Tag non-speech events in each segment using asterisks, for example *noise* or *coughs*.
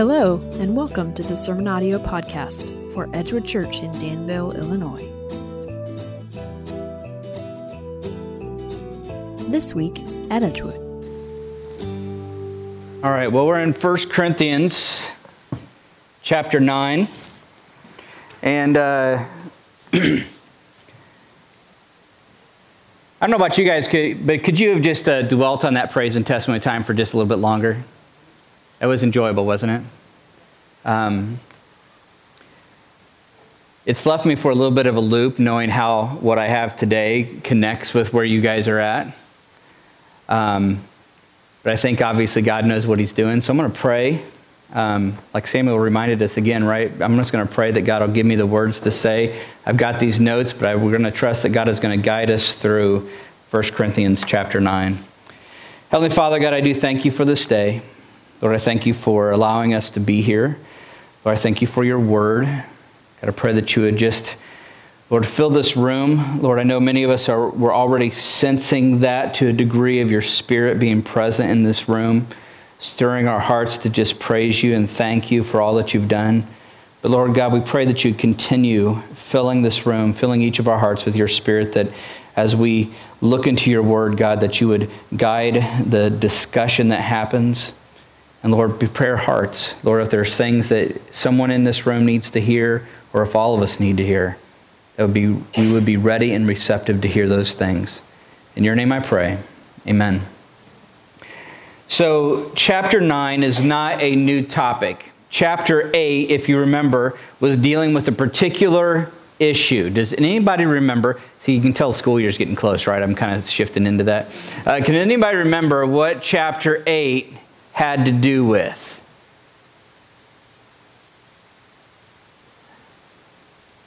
Hello, and welcome to the Sermon Audio Podcast for Edgewood Church in Danville, Illinois. This week at Edgewood. All right, well, we're in 1 Corinthians chapter 9. And uh, *clears throat* I don't know about you guys, but could you have just uh, dwelt on that praise and testimony time for just a little bit longer? It was enjoyable, wasn't it? Um, it's left me for a little bit of a loop knowing how what I have today connects with where you guys are at. Um, but I think obviously God knows what He's doing. So I'm going to pray. Um, like Samuel reminded us again, right? I'm just going to pray that God will give me the words to say. I've got these notes, but I, we're going to trust that God is going to guide us through 1 Corinthians chapter 9. Heavenly Father, God, I do thank you for this day. Lord, I thank you for allowing us to be here. Lord, I thank you for your word. God, I pray that you would just, Lord, fill this room. Lord, I know many of us are we're already sensing that to a degree of your spirit being present in this room, stirring our hearts to just praise you and thank you for all that you've done. But Lord God, we pray that you continue filling this room, filling each of our hearts with your spirit, that as we look into your word, God, that you would guide the discussion that happens. And Lord, prepare hearts. Lord, if there's things that someone in this room needs to hear, or if all of us need to hear, that would be, we would be ready and receptive to hear those things. In your name I pray. Amen. So, chapter 9 is not a new topic. Chapter 8, if you remember, was dealing with a particular issue. Does anybody remember? See, you can tell school year's getting close, right? I'm kind of shifting into that. Uh, can anybody remember what chapter 8 had to do with.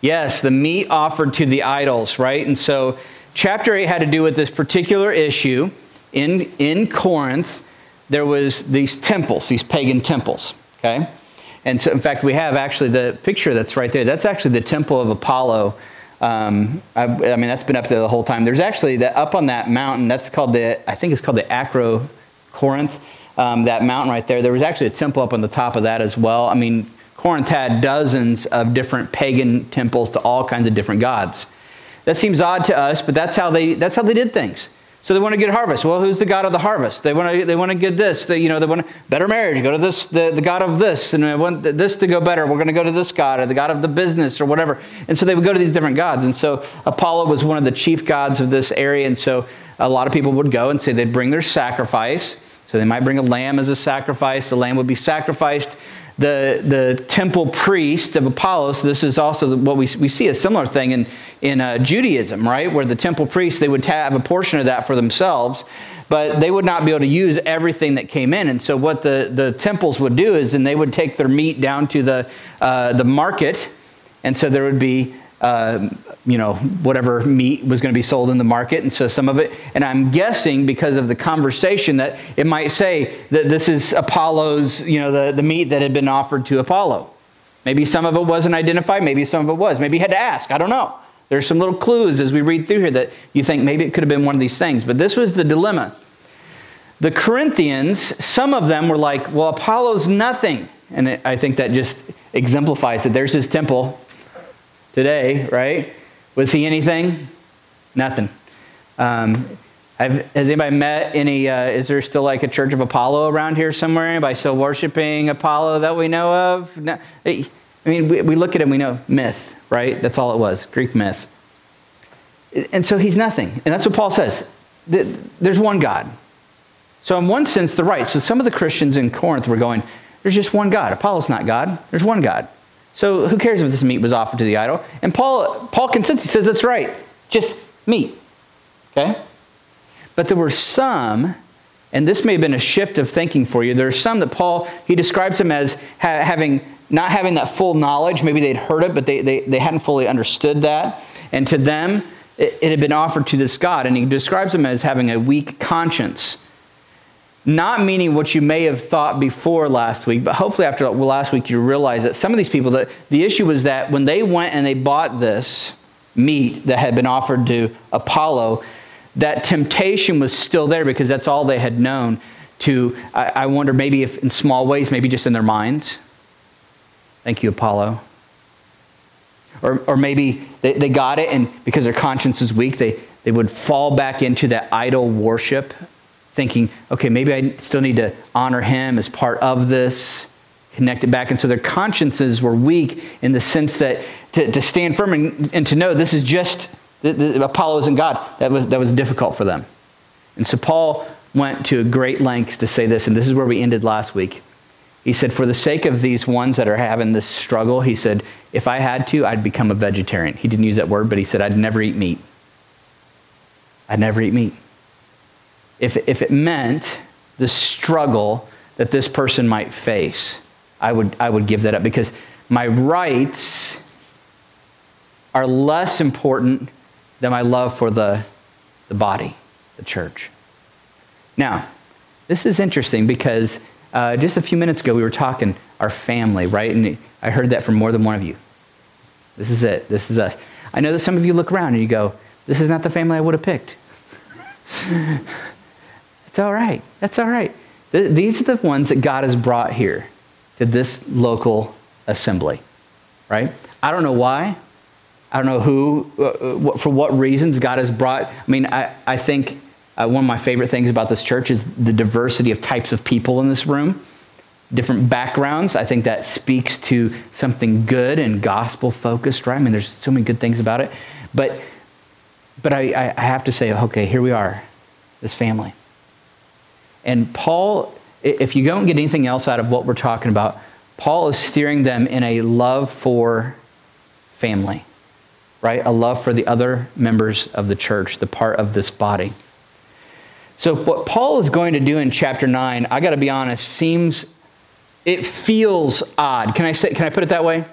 Yes, the meat offered to the idols, right? And so chapter 8 had to do with this particular issue. In, in Corinth, there was these temples, these pagan temples, okay? And so, in fact, we have actually the picture that's right there. That's actually the temple of Apollo. Um, I, I, mean, that's been up there the whole time. There's actually that up on that mountain. That's called the, I think it's called the Acro Corinth um, that mountain right there. There was actually a temple up on the top of that as well. I mean, Corinth had dozens of different pagan temples to all kinds of different gods. That seems odd to us, but that's how they, that's how they did things. So they want to get harvest. Well, who's the God of the harvest? They want to, they want to get this. They, you know, they want better marriage. Go to this, the, the God of this, and I want this to go better. We're going to go to this God, or the God of the business, or whatever. And so they would go to these different gods. And so Apollo was one of the chief gods of this area. And so a lot of people would go and say they'd bring their sacrifice. So they might bring a lamb as a sacrifice. The lamb would be sacrificed. The, the temple priest of Apollos, this is also what we, we see a similar thing in, in uh, Judaism, right? Where the temple priests, they would have a portion of that for themselves, but they would not be able to use everything that came in. And so what the, the temples would do is, then they would take their meat down to the, uh, the market, and so there would be uh, you know, whatever meat was going to be sold in the market. And so some of it, and I'm guessing because of the conversation that it might say that this is Apollo's, you know, the, the meat that had been offered to Apollo. Maybe some of it wasn't identified, maybe some of it was. Maybe you had to ask. I don't know. There's some little clues as we read through here that you think maybe it could have been one of these things. But this was the dilemma. The Corinthians, some of them were like, well, Apollo's nothing. And I think that just exemplifies it. There's his temple today, right? Was he anything? Nothing. Um, has anybody met any? Uh, is there still like a Church of Apollo around here somewhere? Anybody still worshiping Apollo that we know of? No. I mean, we, we look at him, we know myth, right? That's all it was Greek myth. And so he's nothing. And that's what Paul says. There's one God. So, in one sense, they're right. So, some of the Christians in Corinth were going, There's just one God. Apollo's not God. There's one God. So who cares if this meat was offered to the idol? And Paul, Paul consents. He says that's right. Just meat. Okay? But there were some, and this may have been a shift of thinking for you. There are some that Paul, he describes them as ha- having not having that full knowledge. Maybe they'd heard it, but they, they, they hadn't fully understood that. And to them, it, it had been offered to this God. And he describes them as having a weak conscience. Not meaning what you may have thought before last week, but hopefully after last week you realize that some of these people, that the issue was that when they went and they bought this meat that had been offered to Apollo, that temptation was still there because that's all they had known to, I, I wonder maybe if in small ways, maybe just in their minds. Thank you, Apollo. Or, or maybe they, they got it, and because their conscience is weak, they, they would fall back into that idol worship, thinking, okay, maybe I still need to honor him as part of this, connect it back. And so their consciences were weak in the sense that to, to stand firm and, and to know this is just, the, the, Apollo isn't God, that was, that was difficult for them. And so Paul went to great lengths to say this, and this is where we ended last week. He said, For the sake of these ones that are having this struggle, he said, if I had to, I'd become a vegetarian. He didn't use that word, but he said, I'd never eat meat. I'd never eat meat. If, if it meant the struggle that this person might face, I would, I would give that up because my rights are less important than my love for the, the body, the church. Now, this is interesting because uh, just a few minutes ago we were talking our family, right? And I heard that from more than one of you. This is it. This is us. I know that some of you look around and you go, This is not the family I would have picked. *laughs* it's all right. That's all right. Th- these are the ones that God has brought here to this local assembly, right? I don't know why. I don't know who, uh, uh for what reasons God has brought. I mean, I, I think uh, one of my favorite things about this church is the diversity of types of people in this room, different backgrounds. I think that speaks to something good and gospel focused, right? I mean, there's so many good things about it. But, but I, I have to say, okay, here we are, this family. And Paul, if you don't get anything else out of what we're talking about, Paul is steering them in a love for family, right? A love for the other members of the church, the part of this body. So, what Paul is going to do in chapter 9, I got to be honest, seems, it feels odd. Can I, say, can I put it that way?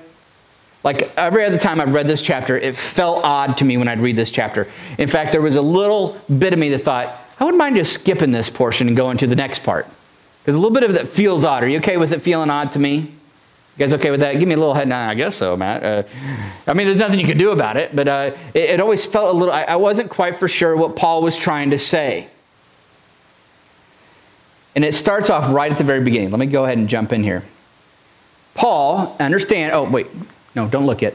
Like every other time I've read this chapter, it felt odd to me when I'd read this chapter. In fact, there was a little bit of me that thought, I wouldn't mind just skipping this portion and going to the next part. Because a little bit of it feels odd. Are you okay with it feeling odd to me? You guys okay with that? Give me a little head nod. I guess so, Matt. Uh, I mean, there's nothing you can do about it, but uh, it, it, always felt a little, I, I wasn't quite for sure what Paul was trying to say. And it starts off right at the very beginning. Let me go ahead and jump in here. Paul, understand, oh, wait, no, don't look yet.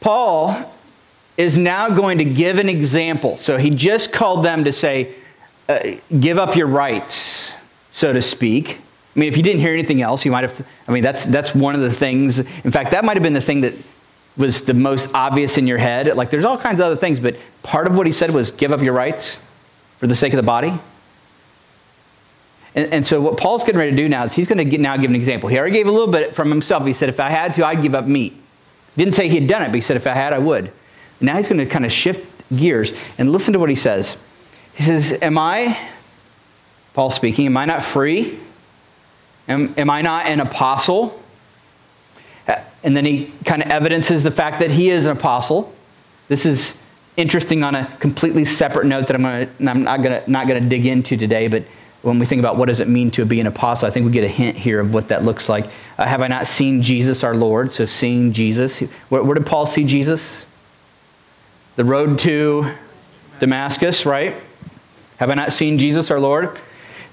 Paul is now going to give an example. So he just called them to say, uh, give up your rights, so to speak. I mean, if you didn't hear anything else, you might have, I mean, that's, that's one of the things. In fact, that might have been the thing that was the most obvious in your head. Like, there's all kinds of other things, but part of what he said was give up your rights for the sake of the body. And, and, so what Paul's getting ready to do now is he's going to now give an example. He already gave a little bit from himself. He said, if I had to, I'd give up meat. Didn't say he had done it, but he said, if I had, I would. Now he's going to kind of shift gears and listen to what he says. He says, am I, Paul speaking, am I not free? Am, am I not an apostle? And then he kind of evidences the fact that he is an apostle. This is interesting on a completely separate note that I'm, gonna, I'm not going to not to dig into today, but when we think about what does it mean to be an apostle, I think we get a hint here of what that looks like. Uh, have I not seen Jesus our Lord? So seeing Jesus. Where, where did Paul see Jesus? The road to Damascus, right? Have I not seen Jesus our Lord?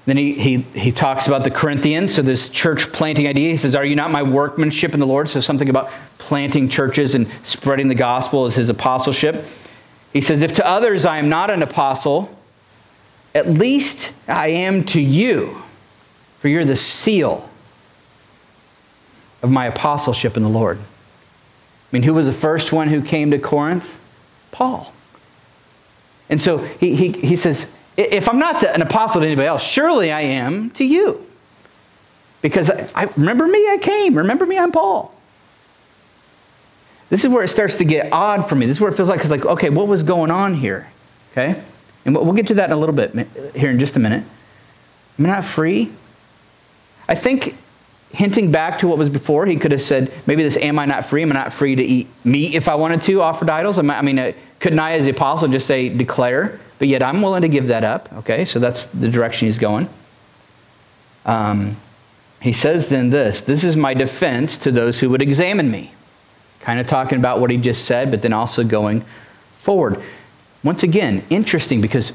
Then he, he, he talks about the Corinthians, so this church planting idea. He says, Are you not my workmanship in the Lord? So something about planting churches and spreading the gospel is his apostleship. He says, If to others I am not an apostle, at least I am to you, for you're the seal of my apostleship in the Lord. I mean, who was the first one who came to Corinth? Paul. And so he, he, he says, if I'm not an apostle to anybody else, surely I am to you. Because I, I, remember me, I came. Remember me, I'm Paul. This is where it starts to get odd for me. This is where it feels like, it's like, okay, what was going on here? Okay? And we'll get to that in a little bit here in just a minute. Am I not free? I think hinting back to what was before, he could have said, maybe this, am I not free? Am I not free to eat meat if I wanted to, offered idols? I mean, uh, couldn't I, as the apostle, just say, declare? But yet I'm willing to give that up. Okay, so that's the direction he's going. Um, he says then this this is my defense to those who would examine me. Kind of talking about what he just said, but then also going forward. Once again, interesting because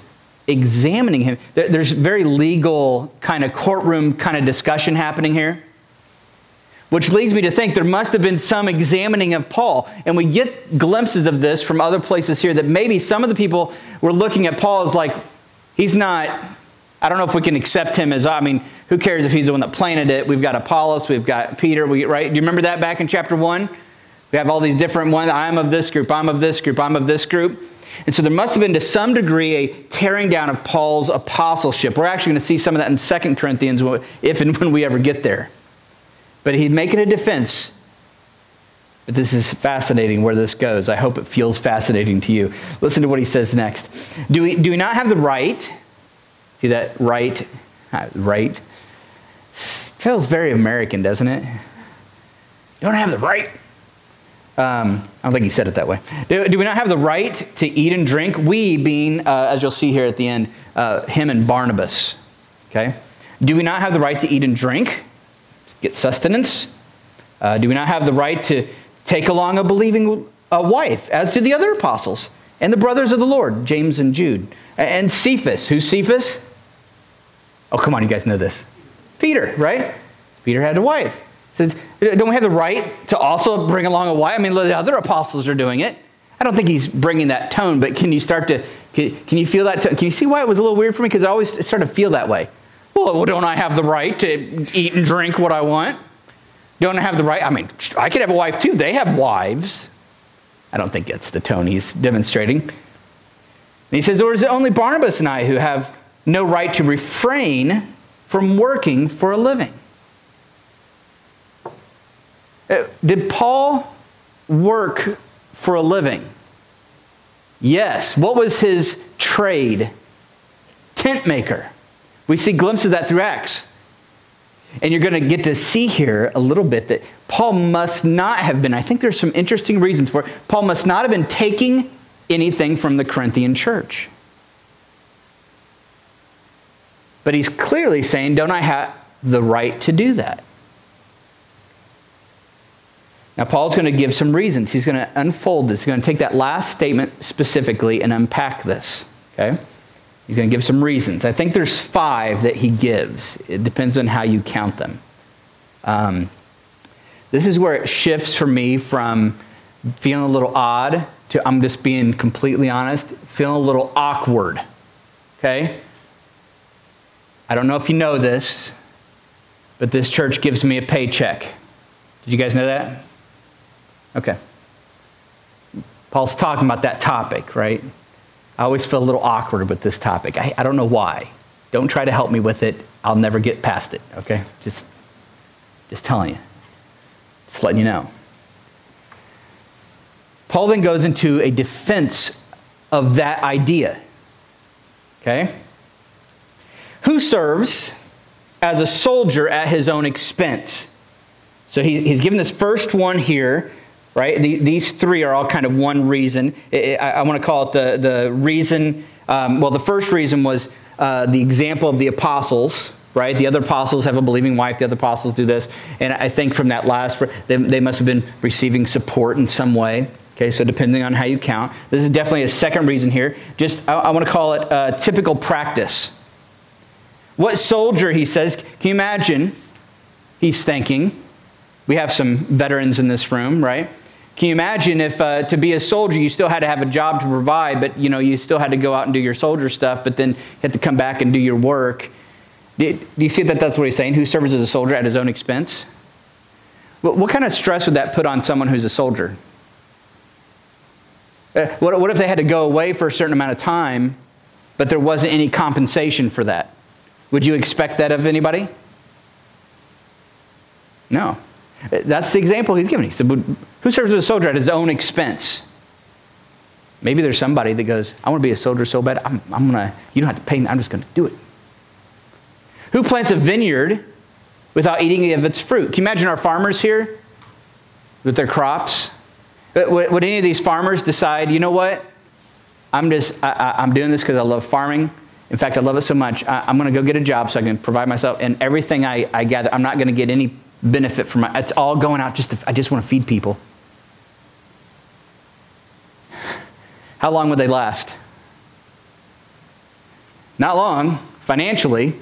examining him. There's very legal kind of courtroom kind of discussion happening here. Which leads me to think there must have been some examining of Paul. And we get glimpses of this from other places here that maybe some of the people were looking at Paul as like, he's not, I don't know if we can accept him as, I mean, who cares if he's the one that planted it? We've got Apollos, we've got Peter, we, right? Do you remember that back in chapter one? We have all these different ones. I'm of this group, I'm of this group, I'm of this group. And so there must have been to some degree a tearing down of Paul's apostleship. We're actually going to see some of that in 2 Corinthians if and when we ever get there. But he'd make it a defense. But this is fascinating where this goes. I hope it feels fascinating to you. Listen to what he says next. Do we, do we not have the right? See that right? Uh, right? Feels very American, doesn't it? You don't have the right. Um, I don't think he said it that way. Do, do, we not have the right to eat and drink? We, being, uh, as you'll see here at the end, uh, him and Barnabas. Okay? Do we not have the right to eat and drink? Get sustenance? Uh, do we not have the right to take along a believing a wife, as do the other apostles and the brothers of the Lord, James and Jude? And Cephas. Who's Cephas? Oh, come on, you guys know this. Peter, right? Peter had a wife. Says, don't we have the right to also bring along a wife? I mean, the other apostles are doing it. I don't think he's bringing that tone, but can you start to, can, can you feel that? Tone? Can you see why it was a little weird for me? Because I always start to feel that way. Well, don't I have the right to eat and drink what I want? Don't I have the right? I mean, I could have a wife too. They have wives. I don't think that's the tone he's demonstrating. And he says, Or is it only Barnabas and I who have no right to refrain from working for a living? Uh, did Paul work for a living? Yes. What was his trade? Tent maker. We see glimpses of that through Acts. And you're going to get to see here a little bit that Paul must not have been, I think there's some interesting reasons for it. Paul must not have been taking anything from the Corinthian church. But he's clearly saying, Don't I have the right to do that? Now, Paul's going to give some reasons. He's going to unfold this. He's going to take that last statement specifically and unpack this. Okay? He's going to give some reasons. I think there's five that he gives. It depends on how you count them. Um, this is where it shifts for me from feeling a little odd to, I'm just being completely honest, feeling a little awkward. Okay? I don't know if you know this, but this church gives me a paycheck. Did you guys know that? Okay. Paul's talking about that topic, right? I always feel a little awkward with this topic. I, I don't know why. Don't try to help me with it. I'll never get past it, okay? Just, just telling you. Just letting you know. Paul then goes into a defense of that idea. Okay? Who serves as a soldier at his own expense? So he, he's given this first one here right? The, these three are all kind of one reason. I, I want to call it the, the reason. Um, well, the first reason was uh, the example of the apostles, right? The other apostles have a believing wife, the other apostles do this. And I think from that last, they, they must have been receiving support in some way. Okay, so depending on how you count, this is definitely a second reason here. Just, I, I want to call it a typical practice. What soldier, he says, can you imagine? He's thinking. We have some veterans in this room, right? Can you imagine if uh, to be a soldier you still had to have a job to provide, but you know you still had to go out and do your soldier stuff, but then you had to come back and do your work? Do, you see that that's what he's saying? Who serves as a soldier at his own expense? What, kind of stress would that put on someone who's a soldier? Uh, what if they had to go away for a certain amount of time, but there wasn't any compensation for that? Would you expect that of anybody? No. That's the example he's giving. He said, Who serves as a soldier at his own expense? Maybe there's somebody that goes, I want to be a soldier so bad, I'm, I'm going to, you don't have to pay me, I'm just going to do it. Who plants a vineyard without eating any of its fruit? Can you imagine our farmers here with their crops? Uh, would, would any of these farmers decide, you know what? I'm just, I, am doing this because I love farming. In fact, I love it so much. I, am going to go get a job so I can provide myself. And everything I, I gather, I'm not going to get any benefit from it. It's all going out just to, I just want to feed people. How long would they last? Not long, financially.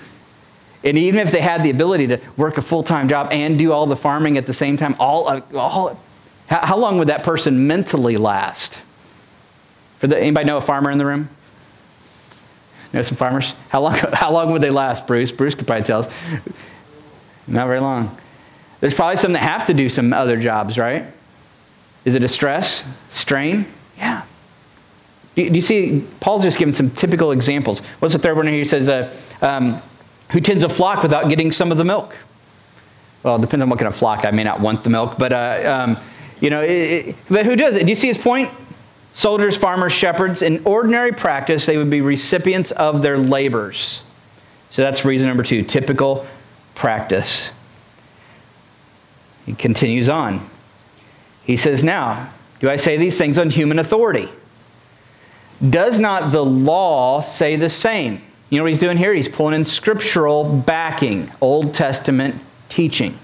And even if they had the ability to work a full time job and do all the farming at the same time, all, all, how long would that person mentally last? For the, anybody know a farmer in the room? Know some farmers? How long, *laughs* how long would they last, Bruce? Bruce could probably tell us. Not very long. There's probably some that have to do some other jobs, right? Is it a stress, strain? Yeah. Do you see, Paul's just giving some typical examples. What's the third one here? He says, uh, um, who tends a flock without getting some of the milk? Well, it depends on what kind of flock. I may not want the milk, but, uh, um, you know, it, it, but who does it? Do you see his point? Soldiers, farmers, shepherds, in ordinary practice, they would be recipients of their labors. So that's reason number two typical practice. He continues on. He says, Now, do I say these things on human authority? Does not the law say the same? You know what he's doing here? He's pulling in scriptural backing, Old Testament teaching.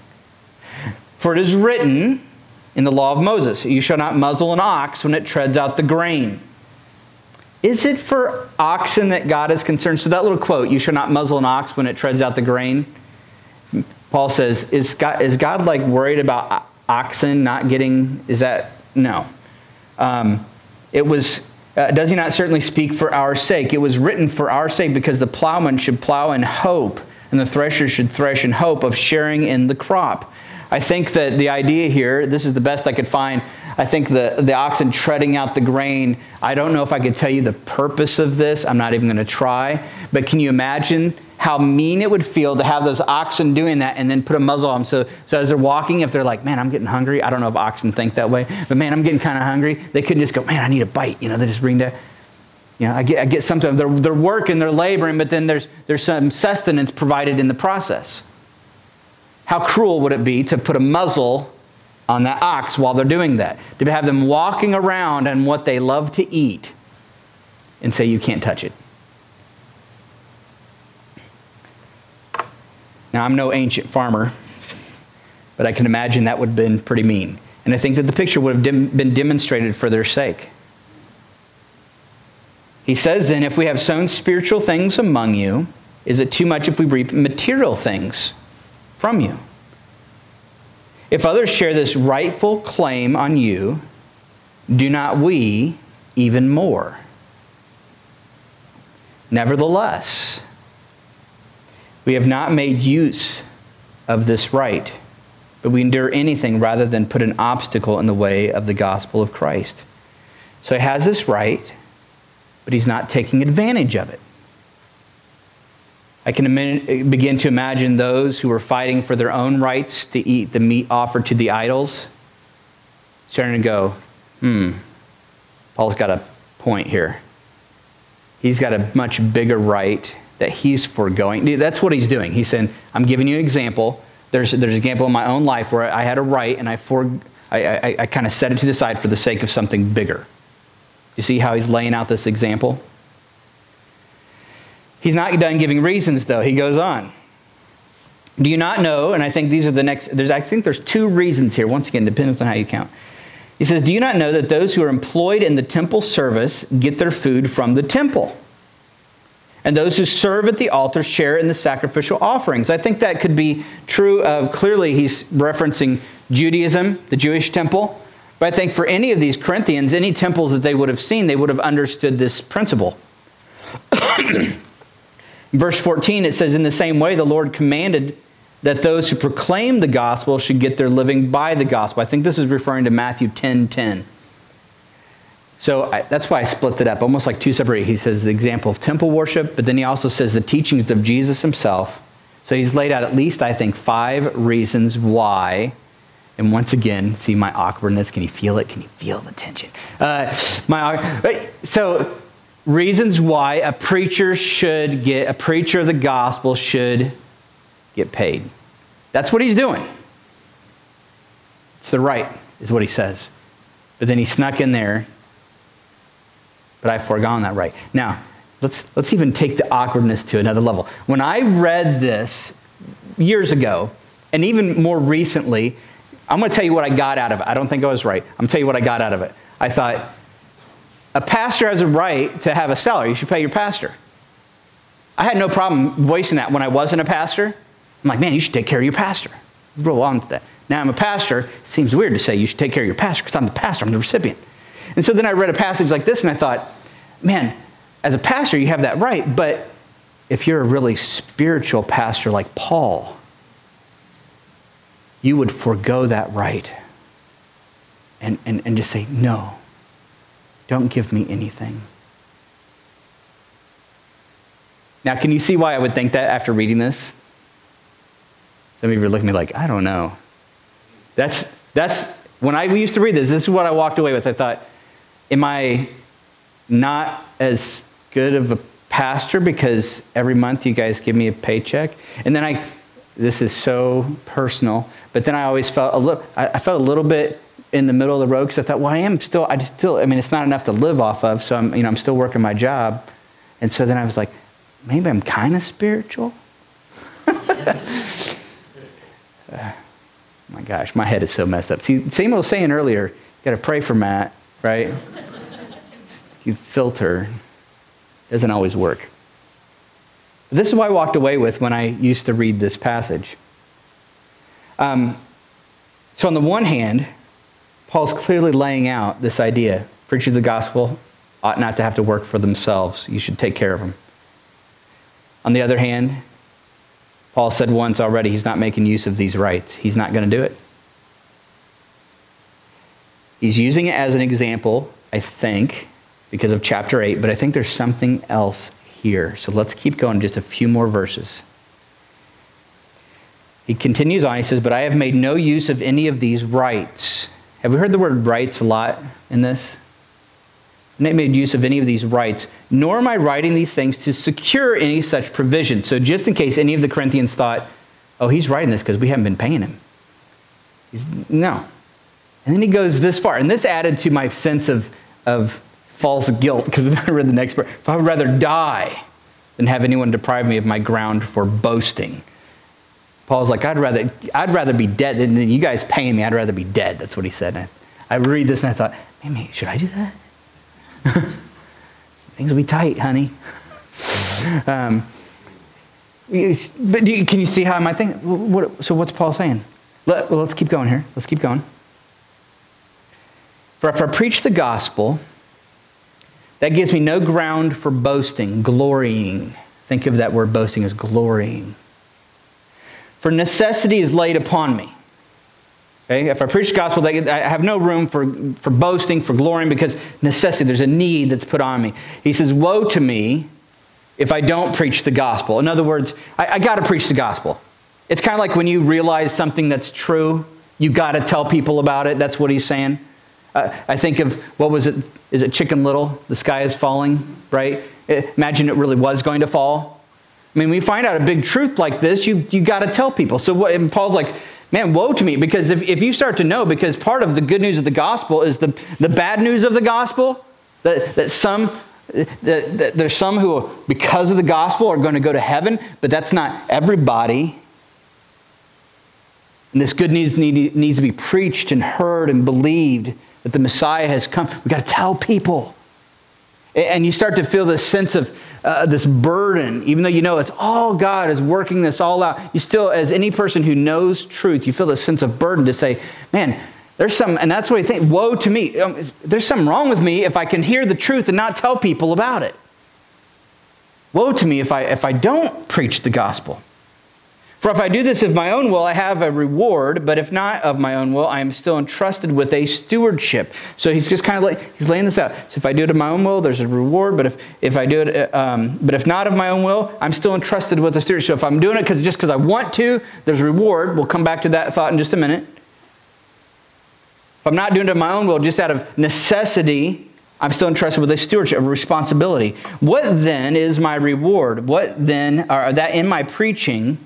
For it is written in the law of Moses, You shall not muzzle an ox when it treads out the grain. Is it for oxen that God is concerned? So that little quote, You shall not muzzle an ox when it treads out the grain. Paul says, Is God, is God like worried about oxen not getting, is that, no. Um, it was, uh, does he not certainly speak for our sake? It was written for our sake because the plowman should plow in hope and the thresher should thresh in hope of sharing in the crop. I think that the idea here, this is the best I could find. I think the, the oxen treading out the grain, I don't know if I could tell you the purpose of this. I'm not even going to try. But can you imagine how mean it would feel to have those oxen doing that and then put a muzzle on them. So, so as they're walking, if they're like, man, I'm getting hungry. I don't know if oxen think that way, but man, I'm getting kind of hungry. They couldn't just go, man, I need a bite. You know, they just bring that. You know, I get, I get sometimes they're, they're working, they're laboring, but then there's, there's some sustenance provided in the process. How cruel would it be to put a muzzle on that ox while they're doing that? To have them walking around on what they love to eat and say, you can't touch it. Now, I'm no ancient farmer, but I can imagine that would have been pretty mean. And I think that the picture would have been demonstrated for their sake. He says then, if we have sown spiritual things among you, is it too much if we reap material things from you? If others share this rightful claim on you, do not we even more? Nevertheless, we have not made use of this right, but we endure anything rather than put an obstacle in the way of the gospel of Christ. So he has this right, but he's not taking advantage of it. I can begin to imagine those who were fighting for their own rights to eat the meat offered to the idols starting to go, hmm, Paul's got a point here. He's got a much bigger right that he's foregoing. That's what he's doing. He's saying, I'm giving you an example. There's, there's an example in my own life where I had a right and I, for, I, I, I kind of set it to the side for the sake of something bigger. You see how he's laying out this example? He's not done giving reasons, though. He goes on. Do you not know? And I think these are the next. There's, I think there's two reasons here. Once again, depends on how you count. He says, Do you not know that those who are employed in the temple service get their food from the temple? And those who serve at the altar share in the sacrificial offerings. I think that could be true of clearly, he's referencing Judaism, the Jewish temple. But I think for any of these Corinthians, any temples that they would have seen, they would have understood this principle. *coughs* Verse 14, it says, In the same way, the Lord commanded that those who proclaim the gospel should get their living by the gospel. I think this is referring to Matthew 10 10. So I, that's why I split it up, almost like two separate. He says the example of temple worship, but then he also says the teachings of Jesus himself. So he's laid out at least, I think, five reasons why. And once again, see my awkwardness. Can you feel it? Can you feel the tension? Uh, my so reasons why a preacher should get a preacher of the gospel should get paid. That's what he's doing. It's the right, is what he says. But then he snuck in there but I've foregone that right. Now, let's, let's even take the awkwardness to another level. When I read this years ago, and even more recently, I'm going to tell you what I got out of it. I don't think I was right. I'm going to tell you what I got out of it. I thought, a pastor has a right to have a salary. You should pay your pastor. I had no problem voicing that when I wasn't a pastor. I'm like, man, you should take care of your pastor. Roll on to that. Now I'm a pastor. It seems weird to say you should take care of your pastor because I'm the pastor, I'm the recipient. And so then I read a passage like this and I thought, man, as a pastor, you have that right, but if you're a really spiritual pastor like Paul, you would forego that right and, and, and just say, no, don't give me anything. Now, can you see why I would think that after reading this? Some of you are looking at me like, I don't know. That's, that's when I used to read this, this is what I walked away with. I thought, am I not as good of a pastor because every month you guys give me a paycheck? And then I, this is so personal, but then I always felt a little, I felt a little bit in the middle of the road because I thought, well, I am still, I just still, I mean, it's not enough to live off of, so I'm, you know, I'm still working my job. And so then I was like, maybe I'm kind of spiritual. uh, *laughs* my gosh, my head is so messed up. See, same was saying earlier, you got to pray for Matt, right? you filter. Doesn't always work. This is what I walked away with when I used to read this passage. Um, so, on the one hand, Paul's clearly laying out this idea preachers of the gospel ought not to have to work for themselves. You should take care of them. On the other hand, Paul said once already he's not making use of these rights. He's not going to do it. He's using it as an example, I think, because of chapter 8, but I think there's something else here. So let's keep going just a few more verses. He continues on, he says, But I have made no use of any of these rights have we heard the word rights a lot in this? Not made use of any of these rights, nor am I writing these things to secure any such provision. So, just in case any of the Corinthians thought, oh, he's writing this because we haven't been paying him. He's, no. And then he goes this far. And this added to my sense of, of false guilt because *laughs* I read the next part. I would rather die than have anyone deprive me of my ground for boasting. Paul's like, I'd rather, I'd rather be dead than you guys paying me. I'd rather be dead. That's what he said. And I, I read this and I thought, should I do that? *laughs* Things will be tight, honey. *laughs* um, but you, can you see how I might think? What, so what's Paul saying? Let, well, let's keep going here. Let's keep going. For if I preach the gospel, that gives me no ground for boasting, glorying. Think of that word boasting as glorying for necessity is laid upon me. Okay? If I preach the gospel, I have no room for, for boasting, for glorying, because necessity, there's a need that's put on me. He says, Woe to me if I don't preach the gospel. In other words, I, I got to preach the gospel. It's kind of like when you realize something that's true, you got to tell people about it. That's what he's saying. Uh, I think of, what was it? Is it Chicken Little? The sky is falling, right? Imagine it really was going to fall. I mean, we find out a big truth like this, you, you got to tell people. So what, and Paul's like, man, woe to me. Because if, if you start to know, because part of the good news of the gospel is the, the bad news of the gospel, that, that some that, that there's some who, because of the gospel, are going to go to heaven, but that's not everybody. And this good news need, needs to be preached and heard and believed that the Messiah has come. We've got to tell people. And you start to feel this sense of uh, this burden, even though you know it's all God is working this all out. You still, as any person who knows truth, you feel this sense of burden to say, man, there's some, and that's what I think, woe to me. Um, there's something wrong with me if I can hear the truth and not tell people about it. Woe to me if I, if I don't preach the gospel. For if I do this of my own will, I have a reward, but if not of my own will, I am still entrusted with a stewardship. So he's just kind of like, he's laying this out. So if I do it of my own will, there's a reward, but if, if I do it, um, but if not of my own will, I'm still entrusted with a stewardship. So if I'm doing it because just because I want to, there's a reward. We'll come back to that thought in just a minute. If I'm not doing it of my own will, just out of necessity, I'm still entrusted with a stewardship, a responsibility. What then is my reward? What then, are that in my preaching,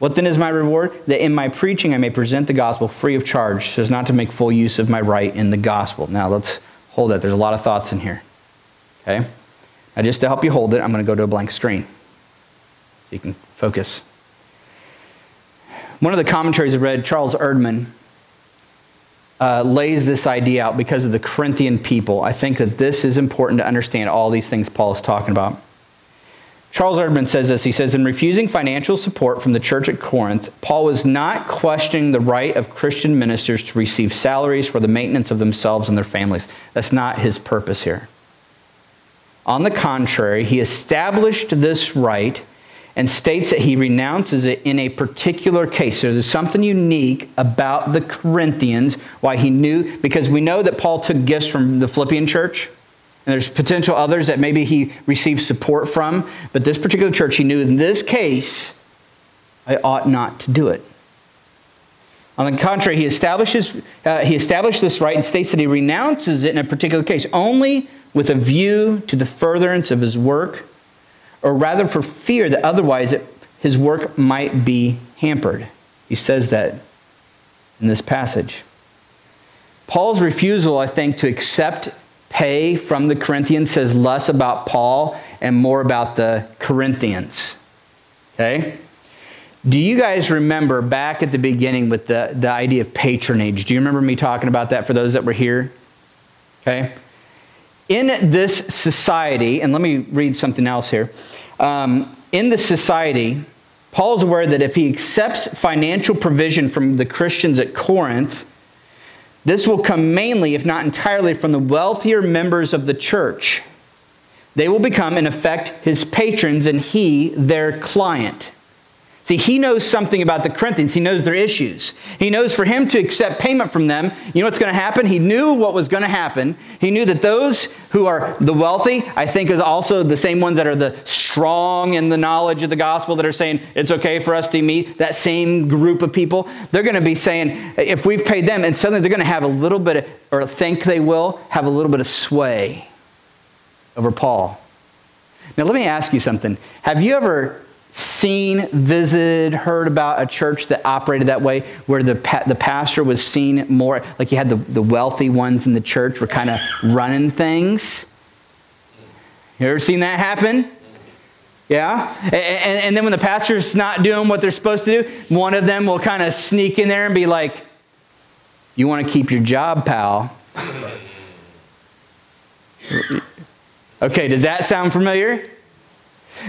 what then is my reward? That in my preaching I may present the gospel free of charge, so as not to make full use of my right in the gospel. Now let's hold that. There's a lot of thoughts in here. Okay? Now, just to help you hold it, I'm going to go to a blank screen so you can focus. One of the commentaries I read, Charles Erdman, uh, lays this idea out because of the Corinthian people. I think that this is important to understand all these things Paul is talking about. Charles Erdman says this. He says, In refusing financial support from the church at Corinth, Paul was not questioning the right of Christian ministers to receive salaries for the maintenance of themselves and their families. That's not his purpose here. On the contrary, he established this right and states that he renounces it in a particular case. So there's something unique about the Corinthians, why he knew, because we know that Paul took gifts from the Philippian church, and there's potential others that maybe he received support from, but this particular church, he knew in this case, I ought not to do it. On the contrary, he establishes uh, he established this right and states that he renounces it in a particular case only with a view to the furtherance of his work or rather for fear that otherwise it, his work might be hampered. He says that in this passage. Paul's refusal, I think, to accept pay from the Corinthians says less about Paul and more about the Corinthians. Okay? Do you guys remember back at the beginning with the, the idea of patronage? Do you remember me talking about that for those that were here? Okay? in this society, and let me read something else here. Um, in this society, Paul's aware that if he accepts financial provision from the Christians at Corinth, this will come mainly, if not entirely, from the wealthier members of the church. They will become, in effect, his patrons and he their client. See, he knows something about the Corinthians. He knows their issues. He knows for him to accept payment from them, you know what's going to happen? He knew what was going to happen. He knew that those who are the wealthy, I think, is also the same ones that are the strong in the knowledge of the gospel that are saying it's okay for us to meet. That same group of people, they're going to be saying, if we've paid them, and suddenly they're going to have a little bit, of, or think they will, have a little bit of sway over Paul. Now, let me ask you something. Have you ever seen, visited, heard about a church that operated that way, where the, pa- the pastor was seen more, like you had the, the wealthy ones in the church were kind of running things? You ever seen that happen? Yeah? And, and, and then when the pastor's not doing what they're supposed to do, one of them will kind of sneak in there and be like, You want to keep your job, pal? *laughs* okay, does that sound familiar?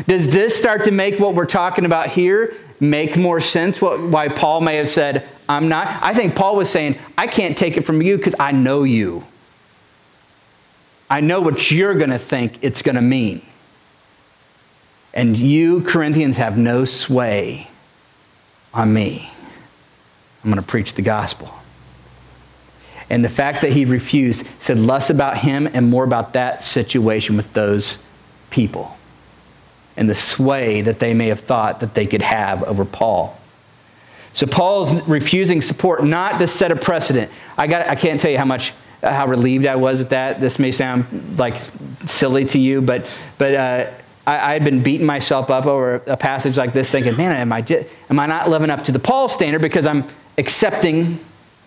Does this start to make what we're talking about here make more sense? What, why Paul may have said, I'm not? I think Paul was saying, I can't take it from you because I know you. I know what you're going to think it's going to mean. And you, Corinthians, have no sway on me. I'm going to preach the gospel. And the fact that he refused said less about him and more about that situation with those people and the sway that they may have thought that they could have over Paul. So Paul's refusing support not to set a precedent. I got I can't tell you how much how relieved I was at that. This may sound like silly to you, but but uh, I, had been beating myself up over a passage like this, thinking, man, am I am I not living up to the Paul standard because I'm accepting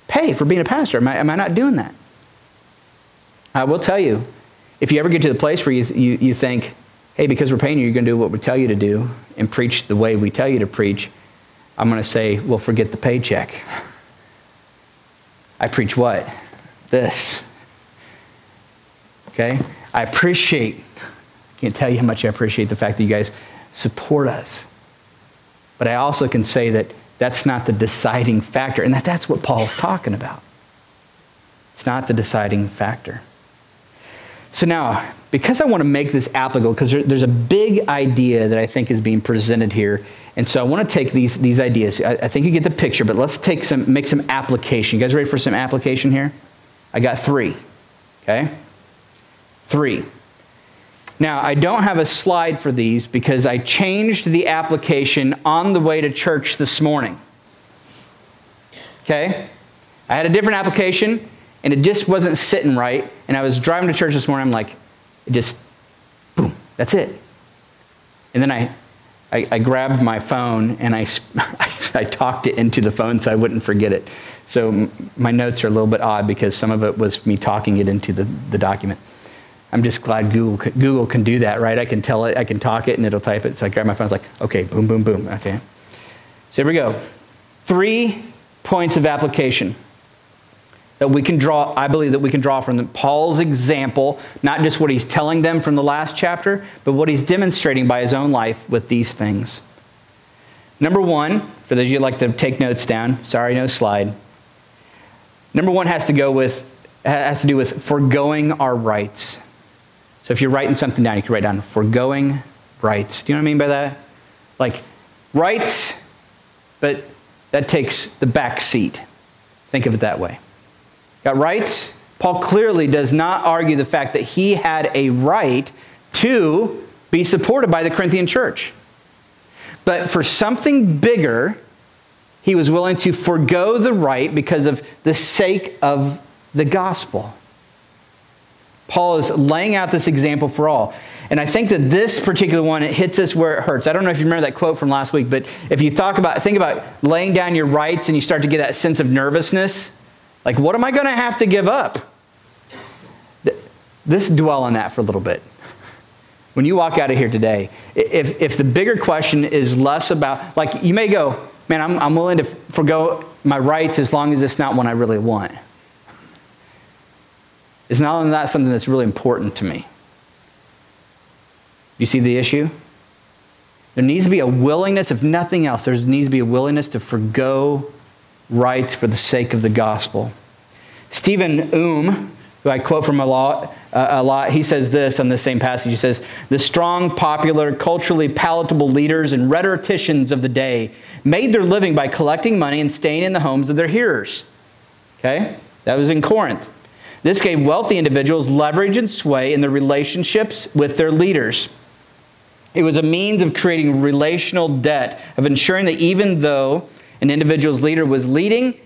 pay for being a pastor? Am I, am I not doing that? I will tell you, if you ever get to the place where you, you, you think, hey, because we're paying you, you're going to do what we tell you to do and preach the way we tell you to preach, I'm going to say, well, forget the paycheck. I preach what? This. Okay? I appreciate, I can't tell you how much I appreciate the fact that you guys support us. But I also can say that that's not the deciding factor, and that that's what Paul's talking about. It's not the deciding factor. So now, because I want to make this applicable, because there, there's a big idea that I think is being presented here, and so I want to take these, these ideas. I, I think you get the picture, but let's take some, make some application. You guys ready for some application here? I got three. Okay? Three. Now, I don't have a slide for these because I changed the application on the way to church this morning. Okay? I had a different application and it just wasn't sitting right. And I was driving to church this morning. I'm like, it just, boom, that's it. And then I, I, I grabbed my phone and I, *laughs* I, I talked it into the phone so I wouldn't forget it. So my notes are a little bit odd because some of it was me talking it into the, the document. I'm just glad Google, Google can do that, right? I can tell it, I can talk it, and it'll type it. So I grab my phone, it's like, okay, boom, boom, boom, okay. So here we go. Three points of application. That we can draw, I believe that we can draw from Paul's example, not just what he's telling them from the last chapter, but what he's demonstrating by his own life with these things. Number one, for those of you who like to take notes down, sorry, no slide. Number one has to go with has to do with foregoing our rights. So if you're writing something down, you can write down foregoing rights. Do you know what I mean by that? Like rights, but that takes the back seat. Think of it that way. Got rights? Paul clearly does not argue the fact that he had a right to be supported by the Corinthian church. But for something bigger, he was willing to forego the right because of the sake of the gospel. Paul is laying out this example for all. And I think that this particular one, it hits us where it hurts. I don't know if you remember that quote from last week, but if you talk about, think about laying down your rights and you start to get that sense of nervousness, like, what am I going to have to give up? This dwell on that for a little bit. When you walk out of here today, if, if the bigger question is less about, like, you may go, man, I'm, I'm willing to forego my rights as long as it's not one I really want. It's not only that something that's really important to me? You see the issue? There needs to be a willingness, if nothing else, there needs to be a willingness to forego rights for the sake of the gospel. Stephen Oom, who I quote from a lot, uh, a lot, he says this on the same passage. He says, The strong, popular, culturally palatable leaders and rhetoricians of the day made their living by collecting money and staying in the homes of their hearers. Okay? That was in Corinth. This gave wealthy individuals leverage and sway in their relationships with their leaders. It was a means of creating relational debt, of ensuring that even though an individual's leader was leading,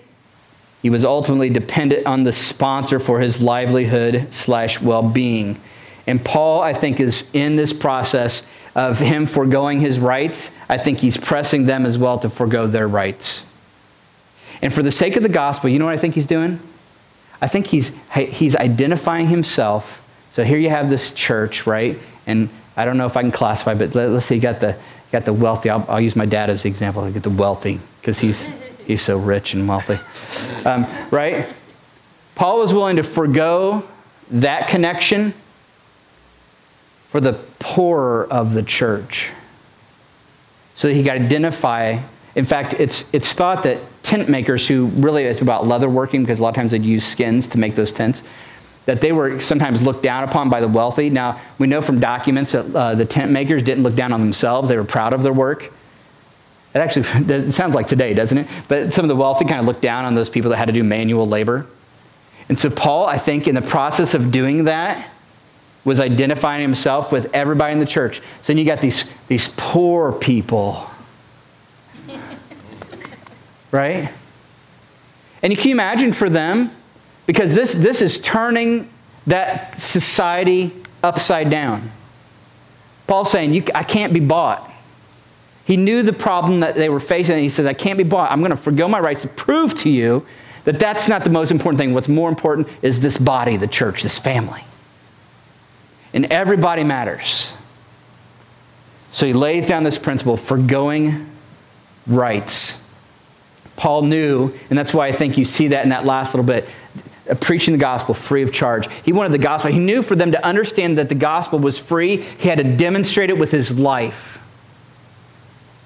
he was ultimately dependent on the sponsor for his livelihood slash well-being. And Paul, I think, is in this process of him foregoing his rights. I think he's pressing them as well to forego their rights. And for the sake of the gospel, you know what I think he's doing? I think he's, he's identifying himself. So here you have this church, right? And I don't know if I can classify, but let, us say you got the, got the wealthy. I'll, I'll use my dad as the example. I get the wealthy because he's, *laughs* he's so rich and wealthy, um, right? Paul was willing to forego that connection for the poorer of the church. So he could identify. In fact, it's, it's thought that tent makers who really, it's about leather working because a lot of times they'd use skins to make those tents, that they were sometimes looked down upon by the wealthy. Now, we know from documents that uh, the tent makers didn't look down on themselves, they were proud of their work. It actually *laughs* it sounds like today, doesn't it? But some of the wealthy kind of looked down on those people that had to do manual labor. And so, Paul, I think, in the process of doing that, was identifying himself with everybody in the church. So then you got these, these poor people *laughs* right? And you can imagine for them, because this, this is turning that society upside down. Paul's saying, you, I can't be bought. He knew the problem that they were facing, and he says, I can't be bought. I'm going to forego my rights to prove to you that that's not the most important thing. What's more important is this body, the church, this family. And everybody matters. So he lays down this principle foregoing rights Paul knew, and that's why I think you see that in that last little bit, preaching the gospel free of charge. He wanted the gospel. He knew for them to understand that the gospel was free, he had to demonstrate it with his life.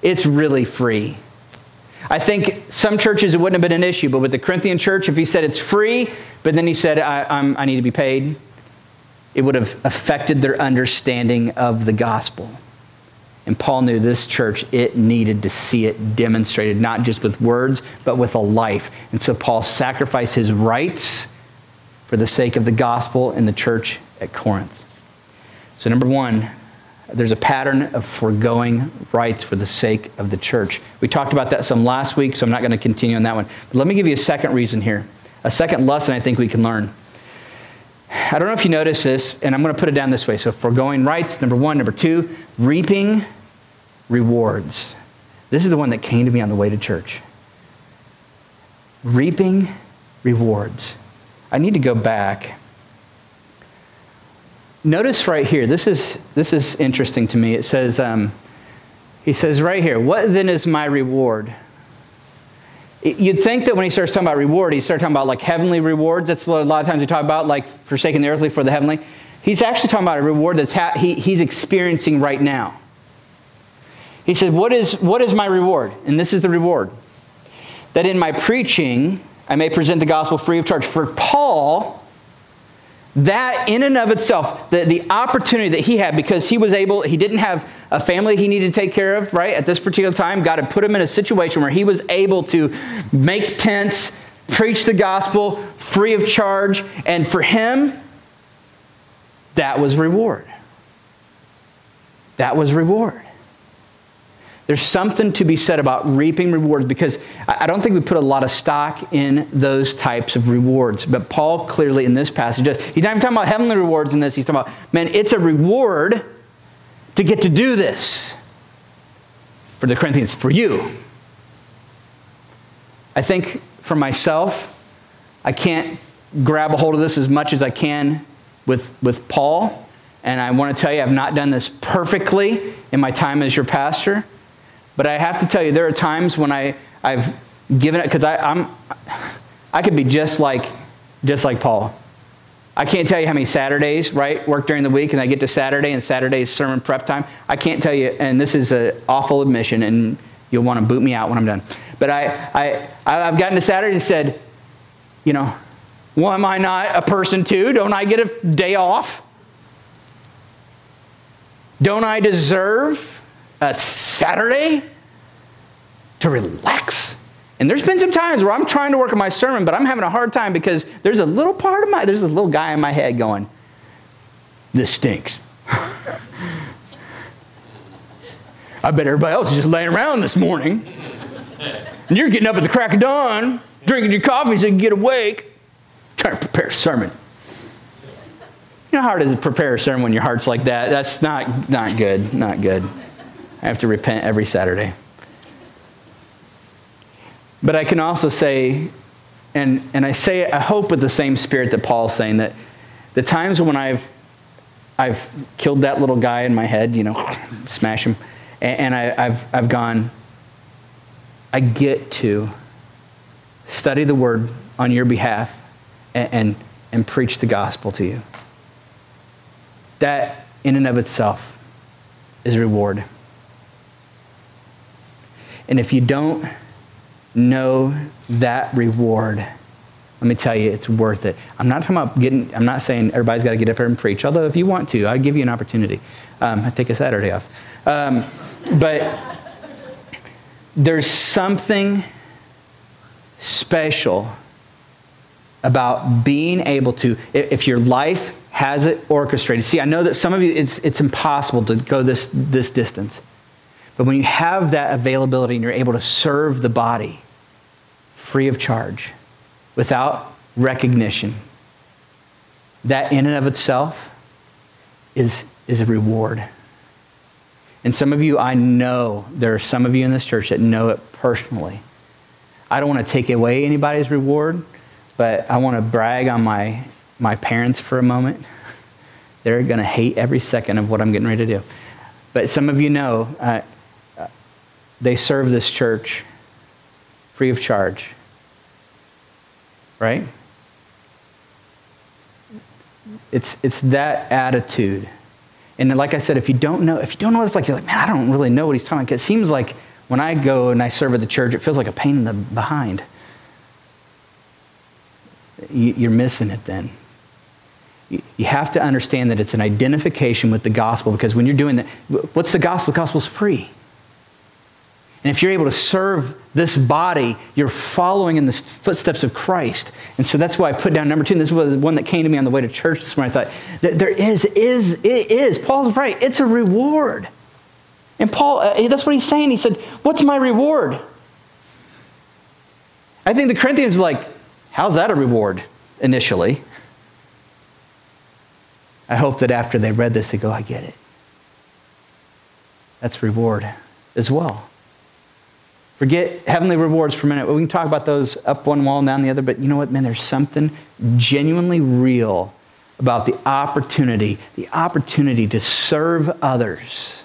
It's really free. I think some churches it wouldn't have been an issue, but with the Corinthian church, if he said it's free, but then he said, I, I need to be paid, it would have affected their understanding of the gospel. And Paul knew this church, it needed to see it demonstrated, not just with words, but with a life. And so Paul sacrificed his rights for the sake of the gospel in the church at Corinth. So, number one, there's a pattern of foregoing rights for the sake of the church. We talked about that some last week, so I'm not going to continue on that one. But let me give you a second reason here, a second lesson I think we can learn. I don't know if you notice this, and I'm going to put it down this way. So, foregoing rights, number one. Number two, reaping rewards. This is the one that came to me on the way to church. Reaping rewards. I need to go back. Notice right here, this is, this is interesting to me. It says, um, he says right here, What then is my reward? You'd think that when he starts talking about reward, he starts talking about like heavenly rewards. That's what a lot of times we talk about, like forsaking the earthly for the heavenly. He's actually talking about a reward that's ha- he, he's experiencing right now. He said, what is, what is my reward? And this is the reward that in my preaching, I may present the gospel free of charge. For Paul, that in and of itself, the, the opportunity that he had because he was able, he didn't have a family he needed to take care of, right? At this particular time, God had put him in a situation where he was able to make tents, preach the gospel free of charge, and for him, that was reward. That was reward. There's something to be said about reaping rewards because I don't think we put a lot of stock in those types of rewards. But Paul clearly in this passage, he's not even talking about heavenly rewards in this. He's talking about, man, it's a reward to get to do this. For the Corinthians, for you. I think for myself, I can't grab a hold of this as much as I can with, with Paul. And I want to tell you, I've not done this perfectly in my time as your pastor. But I have to tell you, there are times when I, I've given it, because I'm, I could be just like, just like Paul. I can't tell you how many Saturdays, right, work during the week, and I get to Saturday, and Saturday's sermon prep time. I can't tell you, and this is an awful admission, and you'll want to boot me out when I'm done. But I, I, I've gotten to Saturday and said, you know, well, am I not a person too? Don't I get a day off? Don't I deserve a Saturday to relax. And there's been some times where I'm trying to work on my sermon, but I'm having a hard time because there's a little part of my, there's a little guy in my head going, this stinks. *laughs* I bet everybody else is just laying around this morning. And you're getting up at the crack of dawn, drinking your coffee so you can get awake, trying to prepare a sermon. You know how hard it is to prepare a sermon when your heart's like that? That's not, not good, not good. I have to repent every Saturday. But I can also say, and, and I say I hope with the same spirit that Paul's saying, that the times when I've, I've killed that little guy in my head, you know, *laughs* smash him, and, and I, I've, I've gone, I get to study the word on your behalf and, and, and preach the gospel to you. That, in and of itself, is reward. And if you don't know that reward, let me tell you, it's worth it. I'm not talking about getting, I'm not saying everybody's got to get up here and preach, although if you want to, I'll give you an opportunity. Um, I take a Saturday off. Um, but there's something special about being able to, if your life has it orchestrated. See, I know that some of you, it's, it's impossible to go this, this distance. But when you have that availability and you're able to serve the body free of charge, without recognition, that in and of itself is, is a reward. And some of you, I know, there are some of you in this church that know it personally. I don't want to take away anybody's reward, but I want to brag on my, my parents for a moment. *laughs* They're going to hate every second of what I'm getting ready to do. But some of you know, uh, they serve this church free of charge. Right? It's, it's that attitude. And like I said, if you don't know, if you don't know what it's like, you're like, man, I don't really know what he's talking about. It seems like when I go and I serve at the church, it feels like a pain in the behind. You're missing it then. You have to understand that it's an identification with the gospel because when you're doing that, what's the gospel? The gospel's free. And if you're able to serve this body, you're following in the footsteps of Christ. And so that's why I put down number two. And this was one that came to me on the way to church this morning. I thought, there is, is, it is. Paul's right. It's a reward. And Paul, uh, that's what he's saying. He said, What's my reward? I think the Corinthians are like, How's that a reward initially? I hope that after they read this, they go, I get it. That's reward as well. Forget heavenly rewards for a minute. We can talk about those up one wall and down the other, but you know what, man? There's something genuinely real about the opportunity, the opportunity to serve others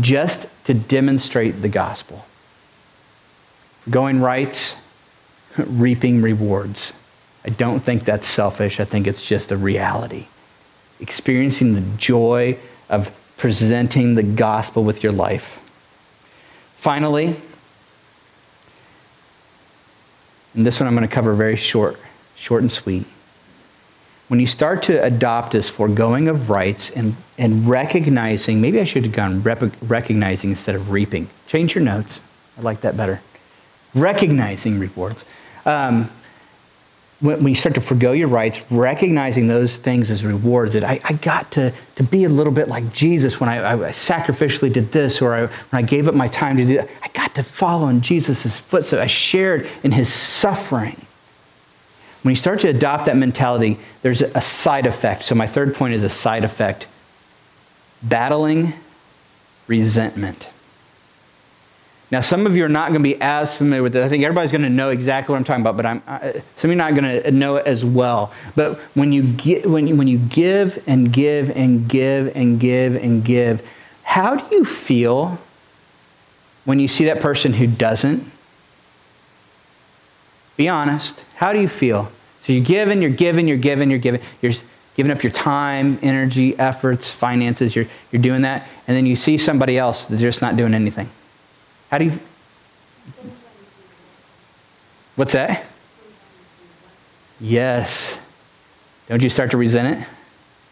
just to demonstrate the gospel. going right, *laughs* reaping rewards. I don't think that's selfish. I think it's just a reality. Experiencing the joy of presenting the gospel with your life. Finally, and this one I'm going to cover very short, short and sweet. When you start to adopt this foregoing of rights and, and recognizing, maybe I should have gone rep- recognizing instead of reaping. Change your notes. I like that better. Recognizing rewards. Um, when, you start to forego your rights, recognizing those things as rewards, that I, I got to, to be a little bit like Jesus when I, I sacrificially did this, or I, when I gave up my time to do that. I got to follow in Jesus' footsteps. I shared in his suffering. When you start to adopt that mentality, there's a side effect. So, my third point is a side effect battling resentment. Now, some of you are not going to be as familiar with it. I think everybody's going to know exactly what I'm talking about, but I'm, some of you are not going to know it as well. But when you, get, when, you, when you give and give and give and give and give, how do you feel when you see that person who doesn't? Be honest. How do you feel? So you're giving, you're giving, you're giving, you're giving. You're giving up your time, energy, efforts, finances. You're, you're doing that. And then you see somebody else that's just not doing anything. How do you. What's that? Yes. Don't you start to resent it?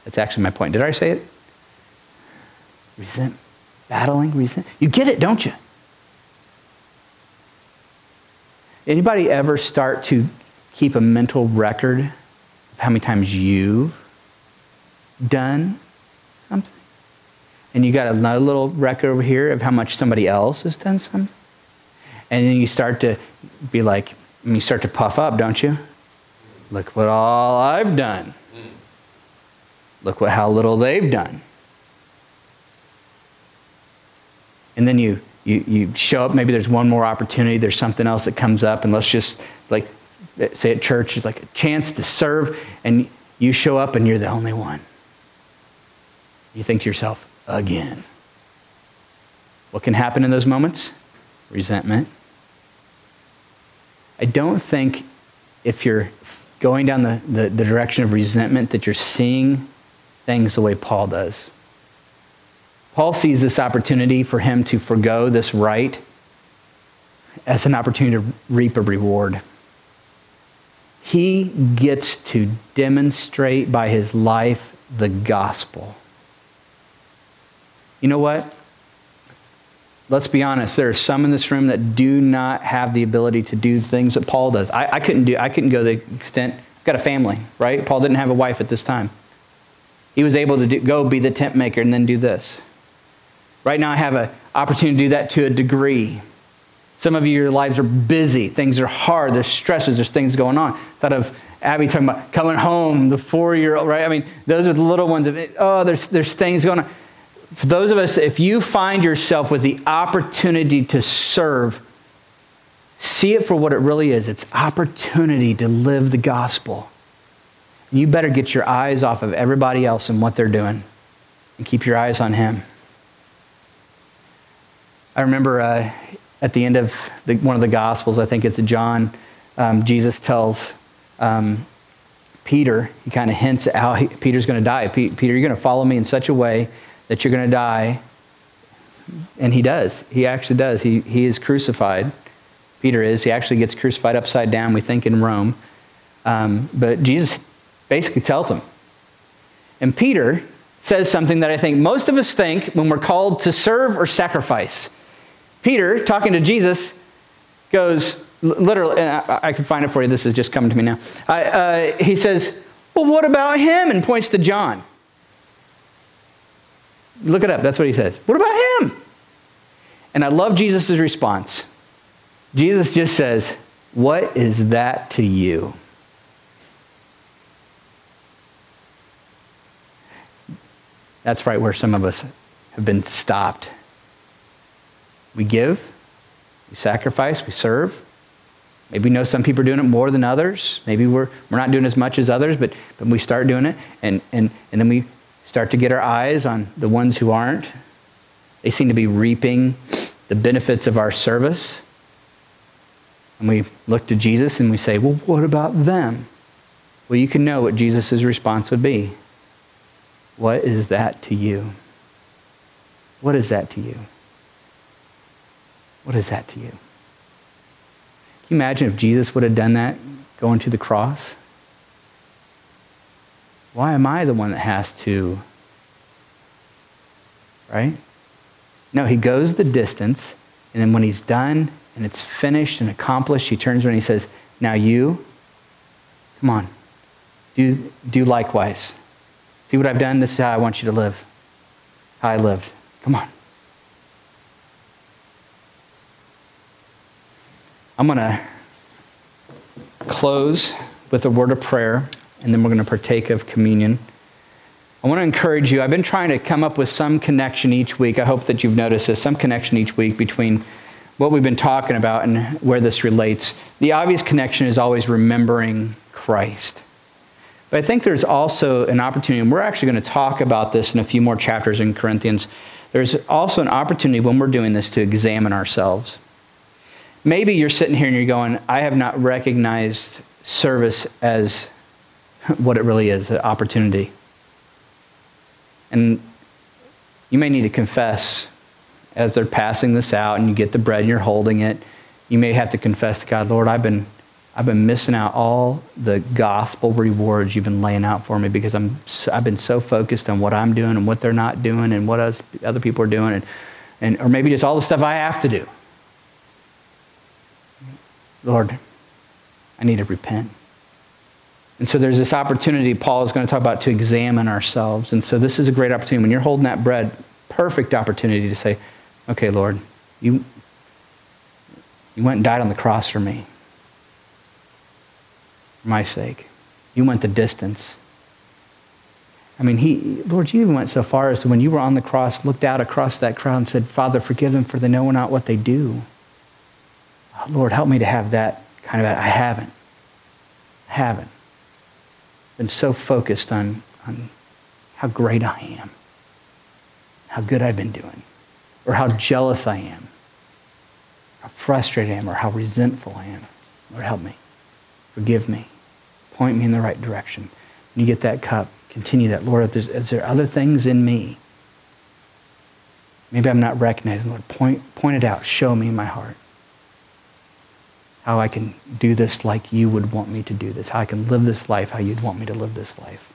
That's actually my point. Did I say it? Resent, battling, resent. You get it, don't you? Anybody ever start to keep a mental record of how many times you've done something? And you got another little record over here of how much somebody else has done something. And then you start to be like, you start to puff up, don't you? Look what all I've done. Look what how little they've done. And then you, you, you show up, maybe there's one more opportunity, there's something else that comes up, and let's just like say at church, it's like a chance to serve, and you show up and you're the only one. You think to yourself, again. What can happen in those moments? Resentment. I don't think if you're going down the, the, the, direction of resentment that you're seeing things the way Paul does. Paul sees this opportunity for him to forego this right as an opportunity to reap a reward. He gets to demonstrate by his life the gospel. You know what? Let's be honest. There are some in this room that do not have the ability to do things that Paul does. I, I couldn't do. I couldn't go the extent. I've got a family, right? Paul didn't have a wife at this time. He was able to do, go be the tent maker and then do this. Right now, I have an opportunity to do that to a degree. Some of you, your lives are busy. Things are hard. There's stresses. There's things going on. Thought of Abby talking about coming home, the four-year-old, right? I mean, those are the little ones. Of, Oh, there's, there's things going on for those of us, if you find yourself with the opportunity to serve, see it for what it really is it's opportunity to live the gospel. You better get your eyes off of everybody else and what they're doing and keep your eyes on Him. I remember uh, at the end of the, one of the Gospels, I think it's John, um, Jesus tells um, Peter, he kind of hints at how he, Peter's going to die. Peter, you're going to follow me in such a way that you're going to die. And he does. He actually does. He, he is crucified. Peter is. He actually gets crucified upside down, we think, in Rome. Um, but Jesus basically tells him. And Peter says something that I think most of us think when we're called to serve or sacrifice. Peter, talking to Jesus, goes, literally, and I, I can find it for you. This is just coming to me now. I, uh, he says, Well, what about him? And points to John. Look it up. That's what he says. What about him? And I love Jesus' response. Jesus just says, What is that to you? That's right where some of us have been stopped. We give, we sacrifice, we serve. Maybe we know some people are doing it more than others. Maybe we're, we're not doing as much as others, but, but we start doing it, and, and, and then we start to get our eyes on the ones who aren't. They seem to be reaping the benefits of our service. And we look to Jesus and we say, well, what about them? Well, you can know what Jesus' response would be. What is that to you? What is that to you? What is that to you? Can you imagine if Jesus would have done that going to the cross? Why am I the one that has to? Right? No, he goes the distance, and then when he's done and it's finished and accomplished, he turns around and he says, Now you, come on, do, do likewise. See what I've done? This is how I want you to live. How I lived. Come on. I'm going to close with a word of prayer, and then we're going to partake of communion. I want to encourage you. I've been trying to come up with some connection each week. I hope that you've noticed this some connection each week between what we've been talking about and where this relates. The obvious connection is always remembering Christ. But I think there's also an opportunity, and we're actually going to talk about this in a few more chapters in Corinthians. There's also an opportunity when we're doing this to examine ourselves. Maybe you're sitting here and you're going, I have not recognized service as *laughs* what it really is an opportunity. And you may need to confess as they're passing this out and you get the bread and you're holding it. You may have to confess to God, Lord, I've been, I've been missing out all the gospel rewards you've been laying out for me because I'm, I've been so focused on what I'm doing and what they're not doing and what other people are doing, and, and, or maybe just all the stuff I have to do. Lord, I need to repent. And so there's this opportunity Paul is going to talk about to examine ourselves. And so this is a great opportunity. When you're holding that bread, perfect opportunity to say, okay, Lord, you, you went and died on the cross for me, for my sake. You went the distance. I mean, he, Lord, you even went so far as to when you were on the cross, looked out across that crowd and said, Father, forgive them for they know not what they do. Oh, Lord, help me to have that kind of, I haven't. I haven't. Been so focused on, on how great I am, how good I've been doing, or how jealous I am, how frustrated I am, or how resentful I am. Lord, help me. Forgive me. Point me in the right direction. When you get that cup, continue that. Lord, if there's, is there other things in me? Maybe I'm not recognizing. Lord, point, point it out. Show me my heart how I can do this like you would want me to do this, how I can live this life how you'd want me to live this life.